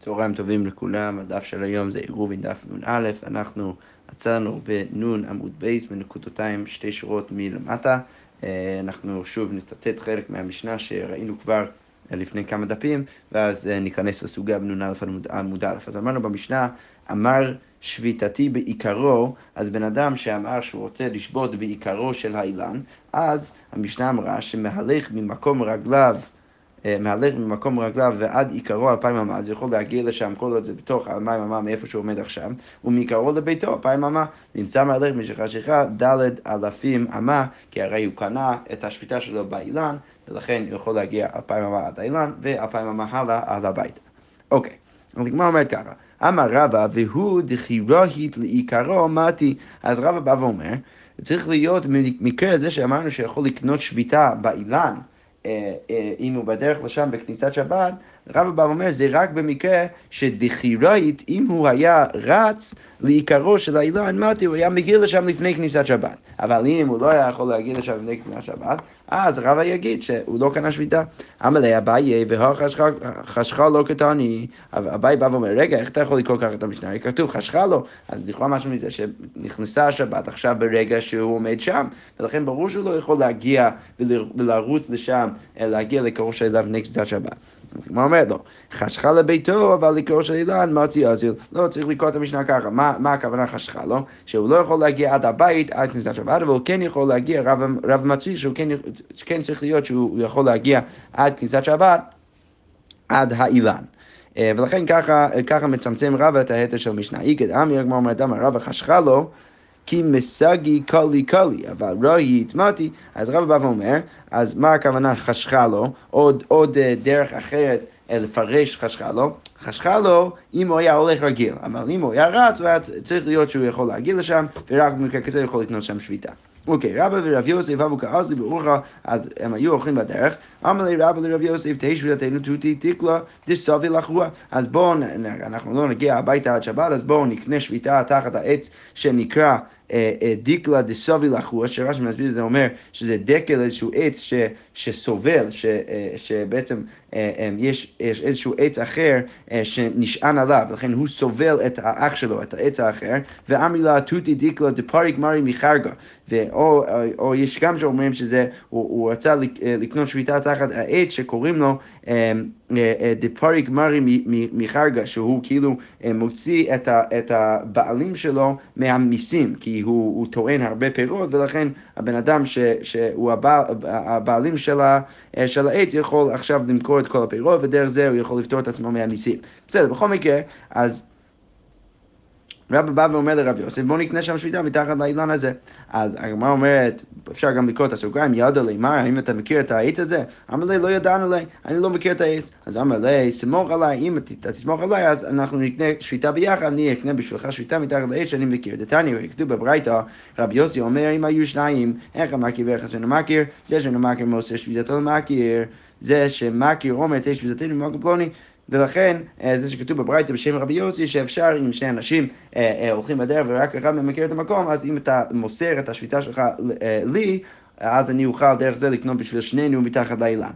צהריים טובים לכולם, הדף של היום זה עירובין דף נ"א, אנחנו עצרנו בנ' עמוד בייס בנקודותיים שתי שורות מלמטה. אה, אנחנו שוב נצטט חלק מהמשנה שראינו כבר לפני כמה דפים, ואז אה, ניכנס לסוגיה בנ"א עמוד א'. אז אמרנו במשנה, אמר שביתתי בעיקרו, אז בן אדם שאמר שהוא רוצה לשבות בעיקרו של האילן, אז המשנה אמרה שמהלך ממקום רגליו אה, מהלך ממקום רגליו ועד עיקרו אלפיים אמה, אז יכול להגיע לשם כל עוד זה בתוך אלפיים אמה מאיפה שהוא עומד עכשיו, ומעיקרו לביתו אלפיים אמה, נמצא מהלך משחשיכה ד' אלפים אמה, כי הרי הוא קנה את השפיטה שלו באילן, ולכן הוא יכול להגיע אלפיים אמה עד האילן, ואלפיים אמה הלאה עד הבית. אוקיי, אז הגמרא אומרת ככה, אמר רבא והוא דחירוהית לעיקרו מתי, אז רבא בא ואומר, צריך להיות מקרה הזה שאמרנו שיכול לקנות שביתה באילן, אה, אה, אם הוא בדרך לשם בכניסת שבת, רבא בא ואומר, זה רק במקרה שדחיראית, אם הוא היה רץ לעיקרו של האילן, מתי, הוא היה מגיע לשם לפני כניסת שבת. אבל אם הוא לא היה יכול להגיע לשם לפני כניסת שבת, אז רבא יגיד שהוא לא קנה שביתה. עמלי אביי והחשכה לא קטני. אביי בא ואומר, רגע, איך אתה יכול לקרוא ככה את המשנה? כתוב חשכה לו. אז לכאורה משהו מזה שנכנסה השבת עכשיו ברגע שהוא עומד שם, ולכן ברור שהוא לא יכול להגיע ולרוץ לשם, להגיע לקרוא של אליו לפני כניסת שבת. אז הגמרא אומרת לו, חשכה לביתו, אבל לקרוא של אילן, מוציא אזיל. לא, צריך לקרוא את המשנה ככה. מה, מה הכוונה חשכה לו? שהוא לא יכול להגיע עד הבית, עד כניסת שבת, אבל הוא כן יכול להגיע, רב, רב מציא שהוא כן, כן צריך להיות שהוא יכול להגיע עד כניסת שבת, עד האילן. אה, ולכן ככה, ככה מצמצם רבא את ההתר של משנה. איגד עמי, הגמרא אומרת, אמר רבא חשכה לו, כי מסגי קלי קלי, אבל ראי התמתי, אז רבא בא ואומר, אז מה הכוונה חשכה לו? עוד, עוד אה, דרך אחרת אה, לפרש חשכה לו, חשכה לו אם הוא היה הולך רגיל, אבל אם הוא היה רץ, הוא היה צריך להיות שהוא יכול להגיע לשם, ורק במקרה כזה יכול לקנות שם שביתה. אוקיי, רבא ורב יוסף אבו כאזלי באורחה, אז הם היו הולכים בדרך. אמר לי רבא לרב יוסף, תהי שביתנו תותי תקלה דסובי לחרוע. אז בואו, אנחנו לא נגיע הביתה עד שבת, אז בואו נקנה שביתה תחת העץ שנקרא דיקלה דסובי לחרוע, שרש"י מסביר זה אומר שזה דקל איזשהו עץ ש, שסובל, ש, אה, שבעצם יש, יש איזשהו עץ אחר שנשען עליו, לכן הוא סובל את האח שלו, את העץ האחר, ואמרי לה תותי דיקלה דפריק מרי מחרגה, או, או יש גם שאומרים שזה, הוא, הוא רצה לקנות שביתה תחת העץ שקוראים לו דפריק מרי מחרגה, שהוא כאילו מוציא את, הבעלים שלו מהמיסים, כי הוא, הוא טוען הרבה פירות, ולכן הבן אדם ש, שהוא הבעל, הבעלים של, ה, של העט יכול עכשיו למכור את כל הפירות, ודרך זה הוא יכול לפתור את עצמו מהניסים. בסדר, בכל מקרה, אז... רבא בא ואומר לרב יוסף, בוא נקנה שם שביתה מתחת לאילן הזה. אז הגמרא אומרת, אפשר גם לקרוא את הסוגריים, ידע לי, מה, האם אתה מכיר את העץ הזה? אמר לי, לא ידענו לי, אני לא מכיר את העץ. אז אמר לי, סמוך עליי, אם אתה תסמוך עליי, אז אנחנו נקנה שביתה ביחד, אני אקנה בשבילך שביתה מתחת לעץ שאני מכיר. דתניא, כתוב בברייתא, רבי יוסי אומר, אם היו שניים, איך המכיר ואיך שאינו מכיר, זה שאינו מכיר מוסר שביתתו למכיר. זה שמכיר אומר, תהיה שביתתנו ממקום פלוני, ולכן אה, זה שכתוב בברייתא בשם רבי יוסי שאפשר אם שני אנשים אה, אה, הולכים בדרך ורק אחד מהם מכיר את המקום אז אם אתה מוסר את השביתה שלך לי אז אני אוכל דרך זה לקנות בשביל שנינו מתחת לאילן.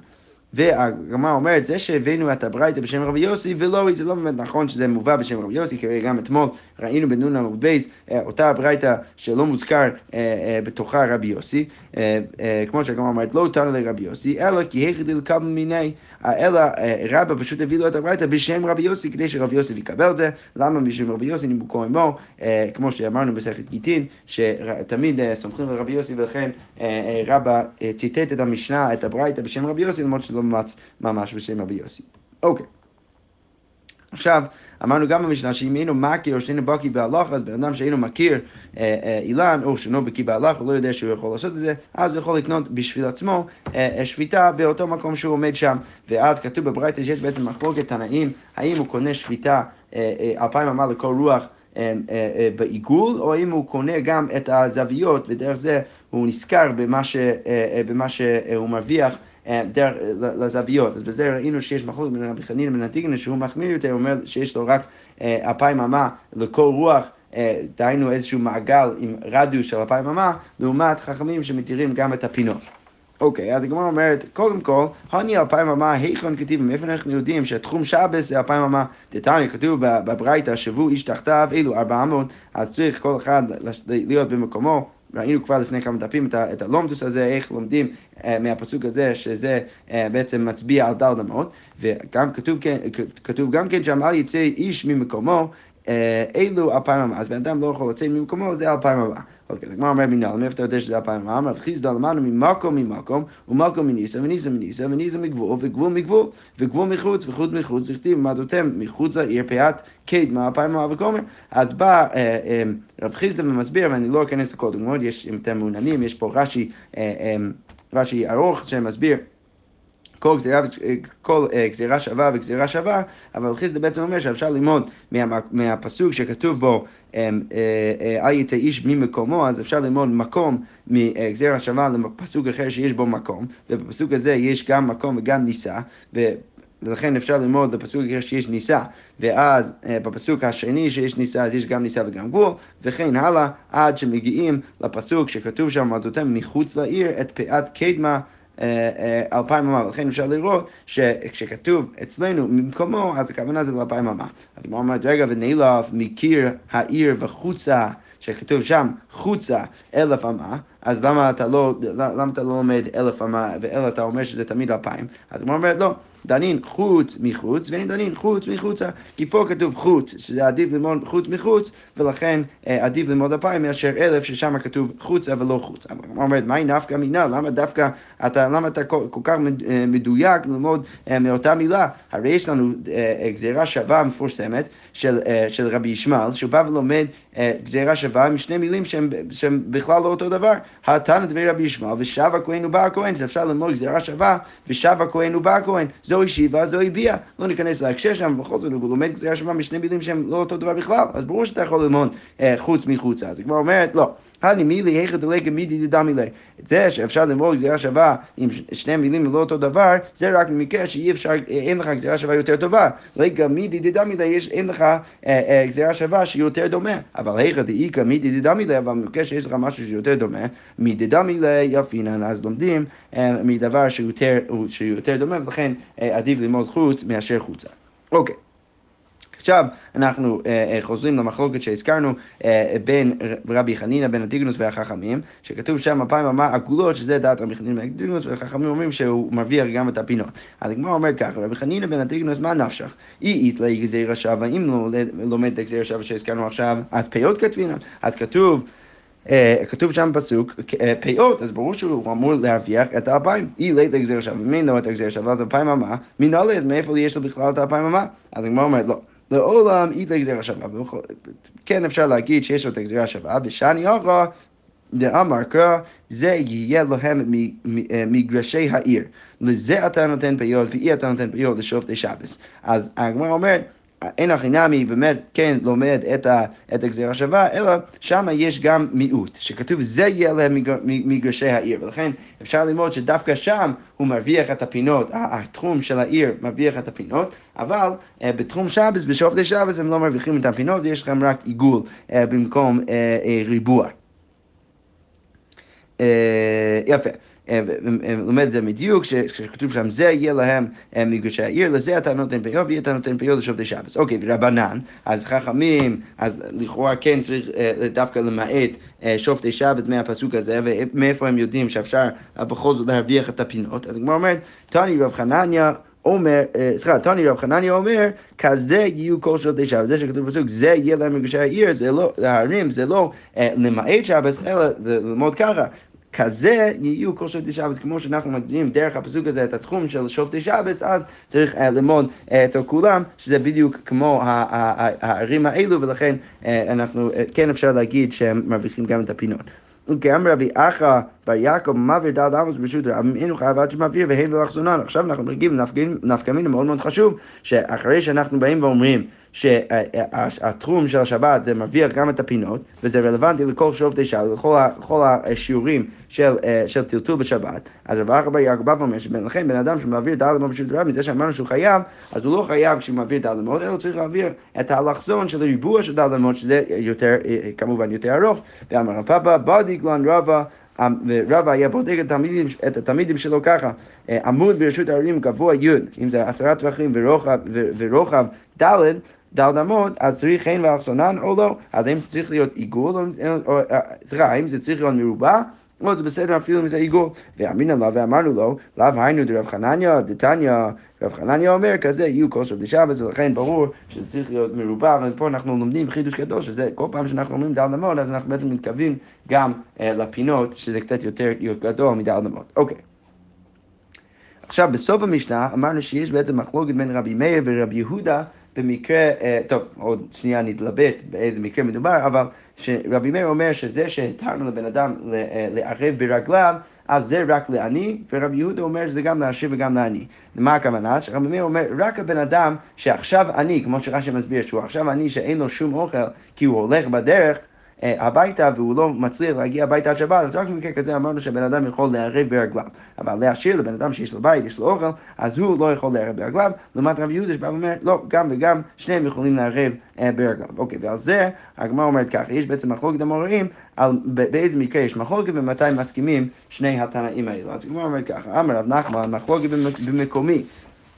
והגמרא אומרת, זה שהבאנו את הברייתא בשם רבי יוסי, ולא, זה לא באמת נכון שזה מובא בשם רבי יוסי, כי גם אתמול ראינו בנון עמוד בייס, אה, אותה הברייתא שלא מוזכר אה, אה, בתוכה רבי יוסי, כמו שהגמרא אומרת, לא תנא לרבי יוסי, אלא כי היכדי לקבל מיני, אלא רבא פשוט הביא לו את הברייתא בשם רבי יוסי, כדי שרבי יוסי יקבל את זה. למה? בשם רבי יוסי נימוקו עמו, כמו שאמרנו מסכת גיטין, שתמיד סומכים על רבי יוסי, ולכן רבא ציטט את המשנה, את הברייתא בשם רבי יוסי, למרות שזה לא ממש בשם רבי יוסי. אוקיי. עכשיו, אמרנו גם במשנה שאם היינו מכיר או שאינו בקיא בהלכה, אז בן אדם שאינו מכיר אה, אה, אילן או שאינו בקיא בהלכה, הוא לא יודע שהוא יכול לעשות את זה, אז הוא יכול לקנות בשביל עצמו אה, שביתה באותו מקום שהוא עומד שם. ואז כתוב בברייתא שיש בעצם מחלוקת תנאים, האם הוא קונה שביתה אלפיים אמה לכל רוח בעיגול, או אם הוא קונה גם את הזוויות, ודרך זה הוא נזכר במה, ש, במה שהוא מרוויח. אה, דרך, לזוויות. אז בזה ראינו שיש מחלוקת בין רבי חנין לבין אנטיגנס שהוא מחמיר יותר, הוא אומר שיש לו רק אה, אלפיים אמה לכל רוח. אה, דהיינו איזשהו מעגל עם רדיוס של אלפיים אמה, לעומת חכמים שמתירים גם את הפינות. אוקיי, אז הגמרא אומרת, קודם כל, הני אלפיים אמה, היכון כתיב, מאיפה אנחנו יודעים שהתחום שבס זה אלפיים אמה? דתניא, כתוב בברייתא, שבו איש תחתיו, אלו ארבע אמות, אז צריך כל אחד להיות במקומו. ראינו כבר לפני כמה דפים את הלומדוס הזה, איך לומדים uh, מהפסוק הזה, שזה uh, בעצם מצביע על דל אמות, וגם כתוב, כן, כתוב גם כן אל יצא איש ממקומו, אה, אלו אלפיים אמה, אז בן אדם לא יכול לצאת ממקומו, זה אלפיים אמה. אוקיי, אז הגמרא אומר מנהל, מאיפה אתה יודע שזה אלפיים אמה? רב חיסדא למדנו ממקום ממקום, ומקום מניסה, וניסה מניסה, וניסה מגבול, וגבול מגבול, וגבול מחוץ, וחוץ מחוץ, וכתיב מדותם מחוץ לעיר פאת קדמה, אלפיים אמה וקומר. אז בא אה, אה, רב חיסדא ומסביר, ואני לא אכנס לכל דוגמאות, אם אתם מעוניינים, יש פה רש"י, רש"י ארוך שמסביר. כל גזירה, כל uh, גזירה שווה וגזירה שווה, אבל חיסדה בעצם אומר שאפשר ללמוד מה, מהפסוק שכתוב בו אל uh, uh, יצא איש ממקומו, אז אפשר ללמוד מקום מגזירה שווה לפסוק אחר שיש בו מקום, ובפסוק הזה יש גם מקום וגם נישא, ולכן אפשר ללמוד בפסוק שיש נישא, ואז בפסוק השני שיש נישא אז יש גם נישא וגם גבול, וכן הלאה, עד שמגיעים לפסוק שכתוב שם, מדותם מחוץ לעיר את פאת קדמה אה, אה, אלפיים אמה, ולכן אפשר לראות שכשכתוב אצלנו ממקומו, אז הכוונה זה לאלפיים אמה. הגמרא אומרת, רגע, ונעלף מקיר העיר וחוצה, שכתוב שם חוצה אלף אמה, אז למה אתה לא, למה אתה לא לומד אלף אמה, ואלא אתה אומר שזה תמיד אלפיים? אז הגמרא אומרת, לא. דנין חוץ מחוץ, ואין דנין חוץ מחוצה. כי פה כתוב חוץ, שזה עדיף ללמוד חוץ מחוץ, ולכן אה, עדיף ללמוד אלפיים מאשר אלף, ששם כתוב חוצה ולא חוץ. הוא אומר, מהי נפקא מינה? למה דווקא, אתה, למה אתה כל, כל כך אה, מדויק ללמוד אה, מאותה מילה? הרי יש לנו גזירה שווה מפורסמת של, של רבי ישמעאל, שהוא בא ולומד גזירה שווה עם שני מילים שהם, שהם בכלל לא אותו דבר. התנא דבי רבי ישמעאל, ושב הכהן ובא הכהן, שאפשר ללמוד גזירה שווה, ושב הכהן ובא הכהן. זוהי שיבה, זוהי ביאה. לא ניכנס להקשר שם, בכל זאת הוא לומד גזירה שווה משני מילים שהם לא אותו דבר בכלל. אז ברור שאתה יכול ללמוד אה, חוץ מחוצה. אז היא כבר אומרת, לא. הני מילי היכא דלגה מידי דדמילי. את זה שאפשר ללמוד גזירה שווה עם שני מילים לא אותו דבר, זה רק במקרה שאי אפשר, אין לך גזירה שווה יותר טובה. לגה מידי דדמילי, אין לך גזירה שווה שהיא יותר דומה. אבל היכא דאיכא מידי דדמילי, אבל במקרה שיש לך משהו שיותר דומה, מידי דמילי יפינן, אז לומדים מדבר שיותר דומה, ולכן עדיף ללמוד חוץ מאשר חוצה. אוקיי. עכשיו אנחנו אה, אה, חוזרים למחלוקת שהזכרנו אה, בין רבי חנינא בין הטיגנוס והחכמים, שכתוב שם הפעם אמה עגולות, שזה דעת רבי חנינא בין הטיגנוס, והחכמים אומרים שהוא מרוויח גם את הפינות. אז הגמרא אומר ככה, רבי חנינא בין הטיגנוס, מה נפשך? אי איתלה גזירא שווה, אם לא לומד את הגזירא שווה שהזכרנו עכשיו, אז פיות כתבינן. אז כתוב Uh, כתוב שם בפסוק, uh, פאות, אז ברור שהוא אמור להרוויח את האלפיים. אי לית לגזיר שווה, מי לא את הגזיר שווה, אז אלפיים אמה, מנהלי, אז מאיפה יש לו בכלל את האלפיים אמה? אז הגמרא אומרת, לא. לעולם אית לגזירה שווה. כן אפשר להגיד שיש לו את הגזירה שווה, ושאני ארא דאמר קרא, זה יהיה להם מגרשי העיר. לזה אתה נותן פיות, ואי אתה נותן פיות לשופטי שבס. אז הגמרא אומרת, אין הכי נמי באמת כן לומד את, את הגזירה השווה, אלא שם יש גם מיעוט, שכתוב זה יהיה להם מגרשי העיר, ולכן אפשר ללמוד שדווקא שם הוא מרוויח את הפינות, התחום של העיר מרוויח את הפינות, אבל uh, בתחום שבס, בשופטי שבס הם לא מרוויחים את הפינות, ויש לכם רק עיגול uh, במקום uh, uh, ריבוע. Uh, יפה. אה, לומד את זה מדיוק, שכתוב שם זה יהיה להם אה, מגרשי העיר, לזה אתה נותן פיות ואתה נותן פיות לשופטי שבס. אוקיי, ורבנן, אז חכמים, אז לכאורה כן צריך אה, דווקא למעט שופטי שבת מהפסוק הזה, ומאיפה הם יודעים שאפשר בכל זאת להרוויח את הפינות. אז הגמרא אומרת, תני רב חנניה אומר, סליחה, תני רב חנניה אומר, כזה יהיו כל שופטי שבת. זה שכתוב בפסוק, זה יהיה להם מגרשי העיר, זה לא, להרים, זה לא למעט שבת, אלא ללמוד ככה. כזה יהיו כל שופטי שבס, כמו שאנחנו מגדירים דרך הפסוק הזה את התחום של שופטי שבס, אז צריך uh, ללמוד uh, אצל כולם, שזה בדיוק כמו הערים האלו, ולכן uh, אנחנו, uh, כן אפשר להגיד שהם מרוויחים גם את הפינות. וכאמר רבי אחא בר יעקב מעביר דל עמוס ברשות רבים אינו חייב עד שמעביר והן לא לחסונן. עכשיו אנחנו מגיעים לנפקא מינה מאוד מאוד חשוב, שאחרי שאנחנו באים ואומרים שהתחום של השבת זה מרוויח גם את הפינות, וזה רלוונטי לכל שופטי שבת, לכל השיעורים של, של טלטול בשבת, אז רב אחא בר יעקב בא ואומר שלכן בן אדם שמעביר דל עמוס רבים, מזה שאמרנו שהוא חייב, אז הוא לא חייב כשהוא מעביר דל עמוס, אלא צריך להעביר את האלכסון של הריבוע של דל עמוס, שזה יותר, כמובן יותר ארוך, ואמר רב פאפא, בא דגלן רבה ורבא היה בודק את התלמידים, את התלמידים שלו ככה, עמוד ברשות ההרים גבוה י', אם זה עשרה טווחים ורוחב, ורוחב ד', דל אמות, אז צריך חן ואלכסונן או לא? אז האם צריך להיות עיגול, או, סליחה, האם זה צריך להיות מרובע? או זה בסדר אפילו אם זה עיגול. ואמינא לה ואמרנו לו, לאו היינו דרב חנניה, דתניא, רב חנניה אומר כזה, יהיו כושר דשבת, ולכן ברור שזה צריך להיות מרובע, ופה אנחנו לומדים חידוש גדול, שזה כל פעם שאנחנו אומרים דל אמות, אז אנחנו בעצם מתכוונים גם אה, לפינות, שזה קצת יותר גדול מדל אמות. אוקיי. עכשיו, בסוף המשנה אמרנו שיש בעצם מחלוקת בין רבי מאיר ורבי יהודה במקרה, אה, טוב, עוד שנייה נתלבט באיזה מקרה מדובר, אבל שרבי מאיר אומר שזה שהתרנו לבן אדם אה, לערב ברגליו, אז זה רק לעני, ורבי יהודה אומר שזה גם לעשיר וגם לעני. למה הכוונה? שרבי מאיר אומר, רק הבן אדם שעכשיו עני, כמו שרש"י מסביר, שהוא עכשיו עני שאין לו שום אוכל, כי הוא הולך בדרך, הביתה והוא לא מצליח להגיע הביתה עד שבת, אז רק במקרה כזה אמרנו שהבן אדם יכול לערב ברגליו. אבל להשאיר לבן אדם שיש לו בית, יש לו אוכל, אז הוא לא יכול לערב ברגליו, לעומת רבי יהודה שבא ואומר, לא, גם וגם, שניהם יכולים לערב אה, ברגליו. אוקיי, ועל זה הגמרא אומרת ככה, יש בעצם מחלוקת המוראים, באיזה מקרה יש מחלוקת ומתי מסכימים שני התנאים האלו. אז הגמרא אומרת ככה, אמר רב נחמן, מחלוקת במקומי.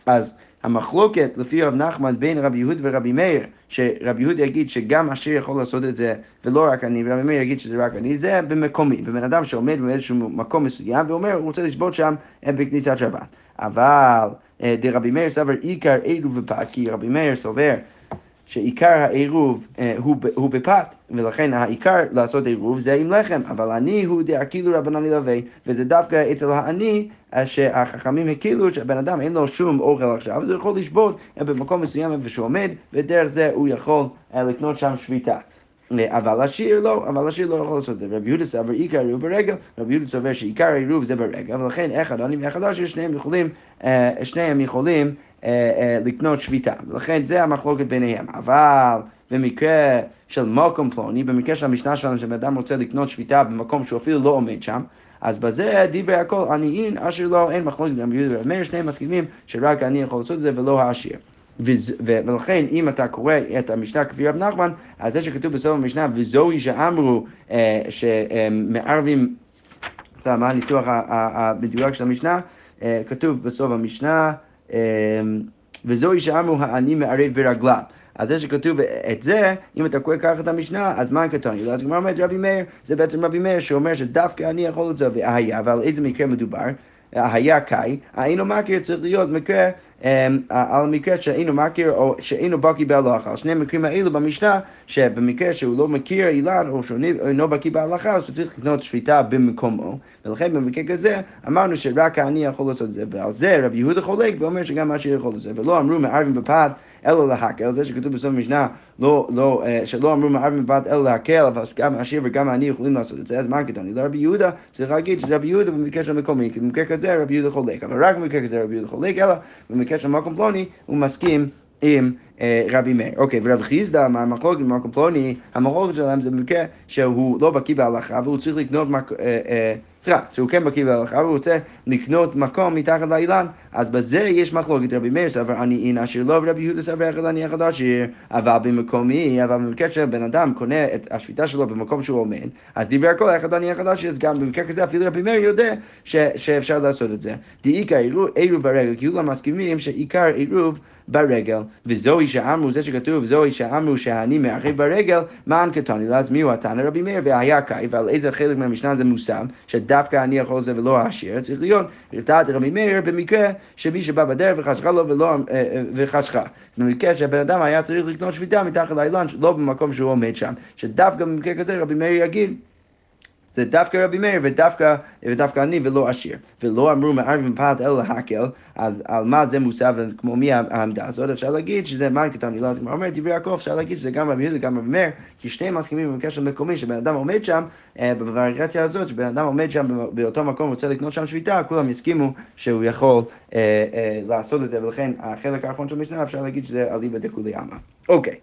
אז המחלוקת לפי רב נחמן בין רבי יהוד ורבי מאיר, שרבי יהוד יגיד שגם עשיר יכול לעשות את זה ולא רק אני, ורבי מאיר יגיד שזה רק אני, זה במקומי, בבן אדם שעומד באיזשהו מקום מסוים ואומר, הוא רוצה לשבות שם אה, בכניסת שבת. אבל אה, דרבי מאיר סבר עיקר עירוב ופת, כי רבי מאיר סובר שעיקר העירוב אה, הוא, הוא בפת, ולכן העיקר לעשות עירוב זה עם לחם, אבל אני הוא דאקילו רבנן ילווה, וזה דווקא אצל העני אה, שהחכמים הקילו שהבן אדם אין לו שום אוכל עכשיו, אז הוא יכול לשבות במקום מסוים איפה שהוא עומד, ודרך זה הוא יכול אה, לקנות שם שביתה. אבל השיר לא, אבל השיר לא יכול לעשות את זה. רבי יהודה סבר עיקר עירוב ברגל, רבי יהודה סובר שעיקר העירוב זה ברגל, ולכן אחד אני ואחד השיר שניהם יכולים, שניהם יכולים לקנות שביתה. ולכן זה המחלוקת ביניהם. אבל במקרה של מקום פלוני, במקרה של המשנה שלנו, שבן אדם רוצה לקנות שביתה במקום שהוא אפילו לא עומד שם, אז בזה דיבר הכל עניים, אשר לא, אין מחלוקת גם יהודה ורב מאיר, שניהם מסכימים שרק אני יכול לעשות את זה ולא העשיר. ולכן אם אתה קורא את המשנה כפי רב נחמן, אז זה שכתוב בסוף המשנה, וזוהי שאמרו אה, שמערבים, מה הניסוח המדויק של המשנה? אה, כתוב בסוף המשנה, אה, וזוהי שאמרו העני מערב ברגליו. אז זה שכתוב את זה, אם אתה קורא ככה את המשנה, אז מה קטן? אז הגמרא אומרת רבי מאיר, זה בעצם רבי מאיר שאומר שדווקא אני יכול זה, והיה, ועל איזה מקרה מדובר? היה קאי, האינו מכיר צריך להיות מקרה אמ, על מקרה שאינו מכיר או שאינו בקיא בהלכה. על שני המקרים האלו במשנה, שבמקרה שהוא לא מכיר אילן או שהוא אינו בקיא בהלכה, אז הוא צריך לקנות שפיטה במקומו. ולכן במקרה כזה אמרנו שרק אני יכול לעשות את זה, ועל זה רבי יהודה חולק ואומר שגם מה שיכול לעשות, ולא אמרו מערבים בפת אלא להקל, זה שכתוב בסוף המשנה, לא, לא, אה, שלא אמרו מערבים בפת אלא להקל, אבל גם עשיר וגם אני יכולים לעשות את זה, אז מה קטני? לרבי יהודה צריך להגיד שרבי יהודה במקרה של מקומי, כי במקרה כזה רבי יהודה חולק, אבל רק במקרה כזה רבי יהודה חולק, אלא במקרה של מקום פלוני הוא מסכים עם אה, רבי מאיר. אוקיי, ורב חיסדא, המחלוקת במקום פלוני, המחלוקת שלהם זה במקרה שהוא לא בקיא בהלכה והוא צריך לקנות, אה, סליחה, שהוא כן בקיא בהלכה והוא רוצה לקנות מקום מתחת לאילן, אז בזה יש מחלוקת. רבי מאיר סבר אין אשר לא ורבי יהודה סבר אחד אני אחד אשר, אבל במקומי, אבל במקרה שבן אדם קונה את השביתה שלו במקום שהוא עומד, אז דיבר הכל אחד אני אחד אשר, אז גם במקרה כזה אפילו רבי מאיר יודע שאפשר לעשות את זה. דעיקר עירוב ברגל, כי כולם מסכימים שעיקר עירוב ברגל, וזוהי שאמרו, זה שכתוב, זוהי שאמרו שאני מערב ברגל, מען קטני, אז מי הוא התנא רבי מאיר והיה קאי, ועל איזה חלק מהמשנה זה מושם, שדווקא אני יכול לזה ולא העשיר, צריך להיות לדעת רבי מאיר במקרה שמי שבא בדרך וחשכה לו ולא, אה, אה, וחשכה. במקרה שהבן אדם היה צריך לקנות שביתה מתחת לאילן, לא במקום שהוא עומד שם, שדווקא במקרה כזה רבי מאיר יגיד זה דווקא רבי מאיר ודווקא, ודווקא אני ולא עשיר. ולא אמרו מערבים פת אלא להקל, אז על מה זה מוסב כמו מי העמדה הזאת? אפשר להגיד שזה מן קטן, לא יודעת מה אומר, דברי יעקב, אפשר להגיד שזה גם רבי יהודה וגם רבי מאיר, כי שניהם מסכימים במקשר מקומי, שבן אדם עומד שם, אה, בווריאציה הזאת, שבן אדם עומד שם באותו מקום, רוצה לקנות שם שביתה, כולם יסכימו שהוא יכול אה, אה, לעשות את זה, ולכן החלק האחרון של המשנה אפשר להגיד שזה אליבא דכולי עלמא. אוקיי.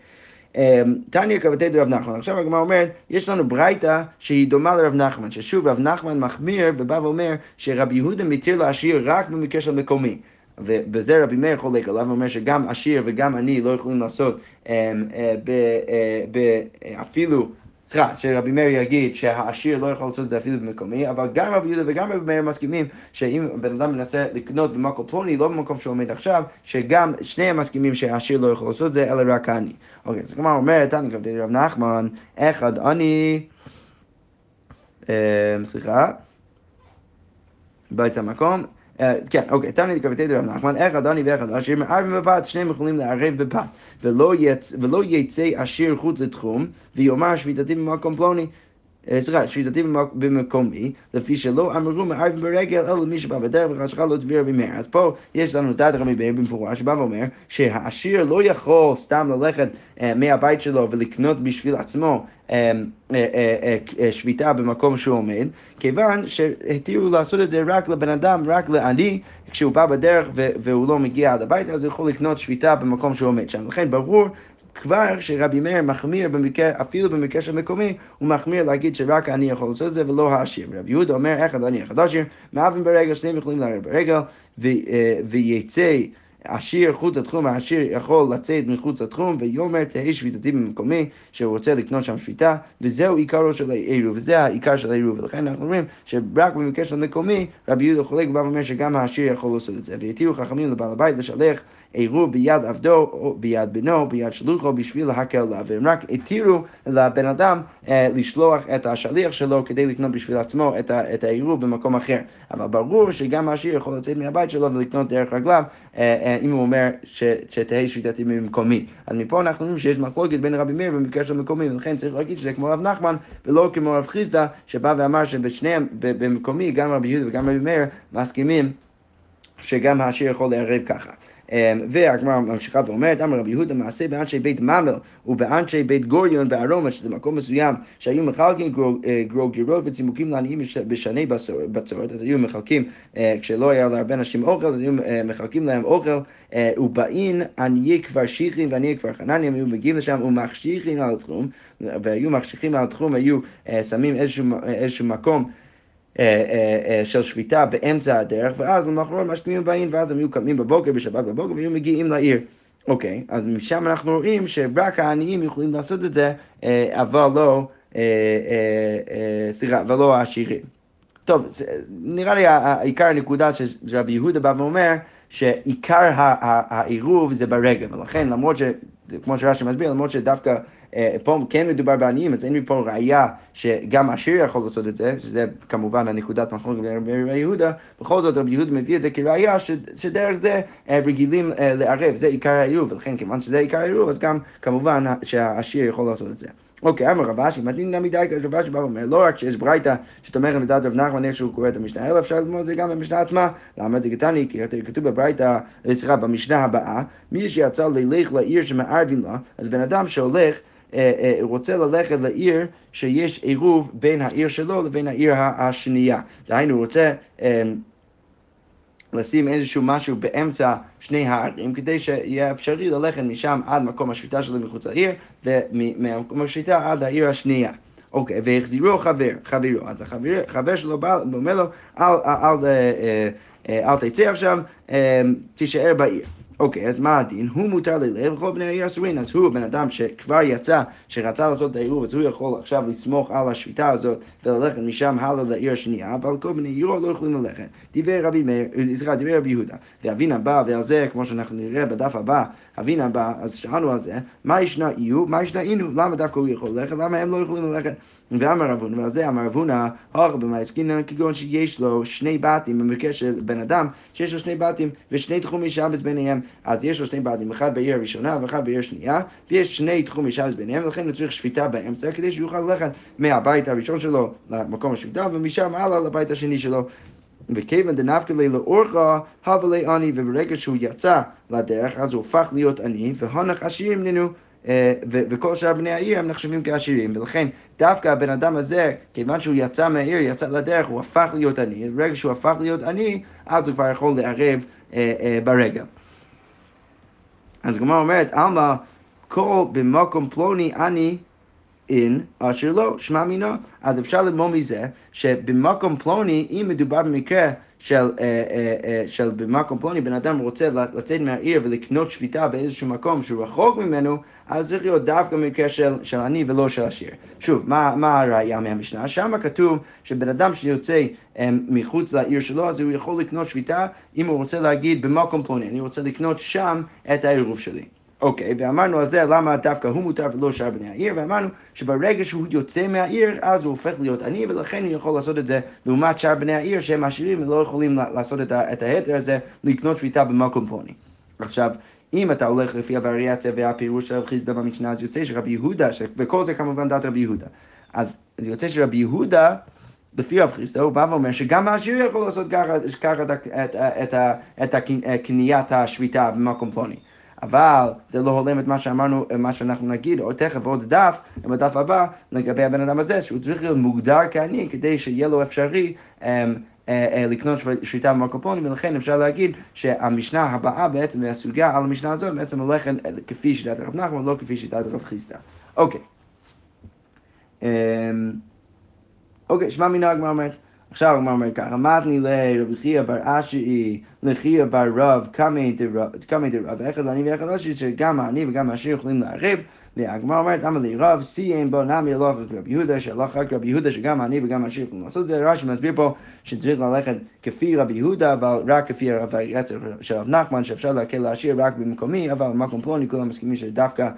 אמ, תניא כבתי דרב נחמן. עכשיו הגמרא אומרת, יש לנו ברייתא שהיא דומה לרב נחמן, ששוב רב נחמן מחמיר ובא ואומר שרבי יהודה מתיר לעשיר רק במקרה של מקומי. ובזה רבי מאיר חולק עליו, ואומר שגם עשיר וגם אני לא יכולים לעשות אמ, אה, אה, אפילו סליחה, שרבי מאיר יגיד שהעשיר לא יכול לעשות את זה אפילו במקומי, אבל גם רבי יהודה וגם רבי מאיר מסכימים שאם בן אדם מנסה לקנות במקום פלוני, לא במקום שהוא עומד עכשיו, שגם שניהם מסכימים שהעשיר לא יכול לעשות את זה, אלא רק אני. אוקיי, אז הגמרא אומרת, תניא כבדי רב נחמן, אחד אני, אה, סליחה, בית המקום. אה, כן, אוקיי, תניא כבדי רב נחמן, אחד אני ואחד עשיר מערבים בפת, שניהם יכולים לערב בפת. ולא יצא עשיר חוץ לתחום, ויאמר שביתתי במקום פלוני. אה, סליחה, שביתתי במקומי, לפי שלא אמרו מערבים ברגל, אלא מי שבא בדרך וחשכה לא תביא רבי מאיר. אז פה יש לנו דעת רבי מאיר במפורש, שבא ואומר שהעשיר לא יכול סתם ללכת אה, מהבית שלו ולקנות בשביל עצמו אה, שביתה במקום שהוא עומד, כיוון שהתירו לעשות את זה רק לבן אדם, רק לעני, כשהוא בא בדרך והוא לא מגיע עד הבית, אז הוא יכול לקנות שביתה במקום שהוא עומד שם. לכן ברור כבר שרבי מאיר מחמיר במקרה, אפילו במקרה של מקומי, הוא מחמיר להגיד שרק אני יכול לעשות את זה ולא העשיר. רבי יהודה אומר, אחד אני אחד עשיר, מאבים ברגל, שניהם יכולים לערב ברגל, ויצא עשיר חוץ לתחום, העשיר יכול לצאת מחוץ לתחום, ויאמר תהא שביתתי במקומי, שהוא רוצה לקנות שם שביתה, וזהו עיקרו של העירוב, וזה העיקר של העירוב, ולכן אנחנו אומרים שרק במקרה של מקומי, רבי יהודה חולק ואומר שגם העשיר יכול לעשות את זה, והתירו חכמים לבעל הבית לשלח עירוב ביד עבדו, או ביד בנו, ביד שלוחו, בשביל להקל עליו. והם רק התירו לבן אדם אה, לשלוח את השליח שלו כדי לקנות בשביל עצמו את, את העירוב במקום אחר. אבל ברור שגם העשיר יכול לצאת מהבית שלו ולקנות דרך רגליו, אה, אה, אם הוא אומר ש, שתהא שביתתי ממקומי. אז מפה אנחנו רואים שיש מחלוקת בין רבי מאיר במקרה של מקומי, ולכן צריך להגיד שזה כמו רב נחמן ולא כמו רב חיסדא, שבא ואמר שבשניהם, במקומי, גם רבי יהודה וגם רבי מאיר מסכימים שגם העשיר יכול לערב ככה. אמ, והגמרא ממשיכה ואומרת, אמר רבי יהודה מעשה באנשי בית ממל ובאנשי בית גוריון בארומה, שזה מקום מסוים שהיו מחלקים אה, גרוגירות וצימוקים לעניים בשני בצורת, אז היו מחלקים, אה, כשלא היה להרבה אנשים אוכל, אז היו אה, מחלקים להם אוכל, ובאין עניי כפר שיחים ועניי כפר חנניה, הם היו מגיעים לשם ומחשיכים על התחום, והיו מחשיכים על התחום, היו שמים איזשהו, מקום אה, אה, אה, של שביתה באמצע הדרך, ואז למחרת משקיעים באים, ואז הם היו קמים בבוקר, בשבת בבוקר, והיו מגיעים לעיר. אוקיי, אז משם אנחנו רואים שרק העניים יכולים לעשות את זה, אבל לא, סליחה, אבל לא העשירים. טוב, נראה לי העיקר הנקודה שרבי יהודה בא ואומר, שעיקר העירוב זה ברגע, ולכן למרות ש... כמו שרש"י מסביר, למרות שדווקא אה, פה כן מדובר בעניים, אז אין לי פה ראייה שגם עשיר יכול לעשות את זה, שזה כמובן הנקודת מחלוקת ברבי יהודה, בכל זאת רבי יהודה מביא את זה כראייה שדרך זה אה, רגילים אה, לערב, זה עיקר העירוב, ולכן כיוון שזה עיקר העירוב, אז גם כמובן שהעשיר יכול לעשות את זה. אוקיי, אמר רב אשי, מתאים נמי די, רב אשי בא ואומר, לא רק שיש ברייתא שתומכת בדעת רב נחמן איך שהוא קורא את המשנה, אלא אפשר ללמוד את זה גם במשנה עצמה. למה דגתני, כי כתוב בברייתא, סליחה, במשנה הבאה, מי שיצא ללך לעיר שמערבים לה, אז בן אדם שהולך אה, אה, רוצה ללכת לעיר שיש עירוב בין העיר שלו לבין העיר השנייה. דהיינו, הוא רוצה אה, לשים איזשהו משהו באמצע שני הערים, כדי שיהיה אפשרי ללכת משם עד מקום השביתה שלו מחוץ לעיר, וממקום השביתה עד העיר השנייה. אוקיי, והחזירו חבר, חברו. אז החבר, חבר שלו בא ואומר לו, אל, אל, אל, אל תצא עכשיו, תישאר בעיר. אוקיי, אז מה הדין? הוא מותר ללב וכל בני העיר אסורים. אז הוא בן אדם שכבר יצא, שרצה לעשות את העירוב, אז הוא יכול עכשיו לסמוך על השביתה הזאת וללכת משם הלאה לעיר השנייה, אבל כל בני עירו לא יכולים ללכת. דיבר רבי מאיר, סליחה, דיבר רבי יהודה. ואבינה בא, ועל זה, כמו שאנחנו נראה בדף הבא, אבינה בא, אז שאלנו על זה, מה ישנה איו, מה ישנה אינו, למה דווקא הוא יכול ללכת, למה הם לא יכולים ללכת? ואמר רב הונא, ועל זה אמר רב הונא, הורך במעסקינן כגון שיש לו שני בתים, במקרה של בן אדם, שיש לו שני בתים ושני תחומי שבס ביניהם, אז יש לו שני בתים, אחד בעיר הראשונה ואחד בעיר שנייה, ויש שני תחומי שבס ביניהם, ולכן הוא צריך שפיטה באמצע, כדי שהוא יוכל ללכת מהבית הראשון שלו למקום השפיטה, ומשם הלאה לבית השני שלו. וכיוון דנפקא לי לאורחה, הווה לי עני, וברגע שהוא יצא לדרך, אז הוא הפך להיות עני, והנח עשירים לנו. אה, וכל שאר בני העיר הם נחשבים כעשירים, ולכן דווקא הבן אדם הזה, כיוון שהוא יצא מהעיר, יצא לדרך, הוא הפך להיות עני, ברגע שהוא הפך להיות עני, אז הוא כבר יכול לערב אה, אה, ברגל. אז הגמרא אומרת, עלמא, כל במקום פלוני עני אין אשר לא, שמע מינו. אז אפשר ללמוד מזה שבמקום פלוני, אם מדובר במקרה של, אה, אה, אה, של במקום פלוני, בן אדם רוצה לצאת מהעיר ולקנות שביתה באיזשהו מקום שהוא רחוק ממנו, אז צריך להיות דווקא במקרה של, של עני ולא של עשיר. שוב, מה, מה הראייה מהמשנה? שם כתוב שבן אדם שיוצא מחוץ לעיר שלו, אז הוא יכול לקנות שביתה אם הוא רוצה להגיד במקום פלוני, אני רוצה לקנות שם את העירוב שלי. אוקיי, ואמרנו על זה למה דווקא הוא מותר ולא שאר בני העיר, ואמרנו שברגע שהוא יוצא מהעיר, אז הוא הופך להיות עני, ולכן הוא יכול לעשות את זה לעומת שאר בני העיר שהם עשירים ולא יכולים לעשות את ההתר הזה, לקנות שביתה במקום פלוני. עכשיו, אם אתה הולך לפי הווריאציה והפירוש של רב חיסדא במשנה, אז יוצא שרבי יהודה, ש... וכל זה כמובן דעת רבי יהודה, אז זה יוצא שרבי יהודה, לפי רב חיסדא, הוא בא ואומר שגם העשיר יכול לעשות ככה, ככה את, את, את, את קניית השביתה במקום פלוני. אבל זה לא הולם את מה שאמרנו, מה שאנחנו נגיד, או תכף עוד דף, בדף הבא, לגבי הבן אדם הזה, שהוא צריך להיות מוגדר כעני כדי שיהיה לו אפשרי um, uh, uh, לקנות שליטה במקופונים, ולכן אפשר להגיד שהמשנה הבאה בעצם, והסוגיה על המשנה הזאת, בעצם הולכת כפי שיטת הרב נחמן, לא כפי שיטת הרב חיסדא. אוקיי. אמ, אוקיי, שמע מנהג מה אומרת? עכשיו הוא אומר ככה, מתני לרבי חייא בר אשי, לחייא בר רב, קמי דרב, ואחד לעני ואחד אשי, שגם העני וגם העשיר יכולים לערב, והגמרא אומרת, למה לי רב, סיים בו נמי הלוך רק רבי יהודה, שהלך רק רבי יהודה, שגם העני וגם העשיר יכולים לעשות את זה, רש"י מסביר פה שצריך ללכת כפי רבי יהודה, אבל רק כפי הווריאציה של רב נחמן, שאפשר להקל לעשיר רק במקומי, אבל במקום פלוני כולם מסכימים שדווקא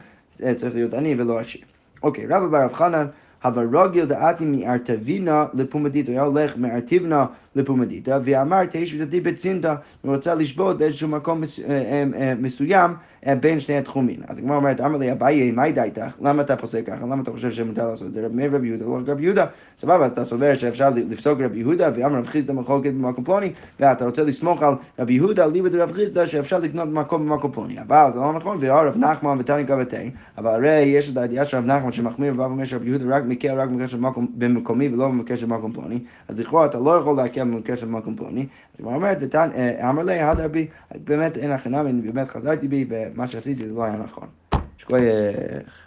צריך להיות עני ולא עשיר. אוקיי, רבא בר רב חנן אבל רוגיל דעתי מארתבינה לפומדיתא, הוא היה הולך מארתיבנה לפומדיתא, ואמר תשע דתי בצינתא, הוא רוצה לשבות באיזשהו מקום אה, אה, אה, מסוים בין שני התחומים. אז הגמרא אומרת, אמר לי אביי, מה ידע איתך? למה אתה פוסק ככה? למה אתה חושב שמותר לעשות את זה? רב מאיר רבי יהודה, לא רבי יהודה. סבבה, אז אתה סובר שאפשר לפסוק רבי יהודה, ואמר רב חיסדא מחלוקת במקום פלוני, ואתה רוצה לסמוך על רבי יהודה, ליבא דרב חיסדא, שאפשר לקנות מקום במקום פלוני. אבל זה לא נכון, והרב נחמן ותני גבתי, אבל הרי יש את הידיעה של רב נחמן שמחמיר ובא ואומר שרבי יהודה רק מקל רק במקומי ולא במקרה של מקום פלוני, אז לכאורה אתה לא יכול להקל במקרה של מקום פלוני. אז הוא אומרת, אמר לי, הדר בי, באמת אין הכי נמי, באמת חזרתי בי, ומה שעשיתי זה לא היה נכון. שכוייך.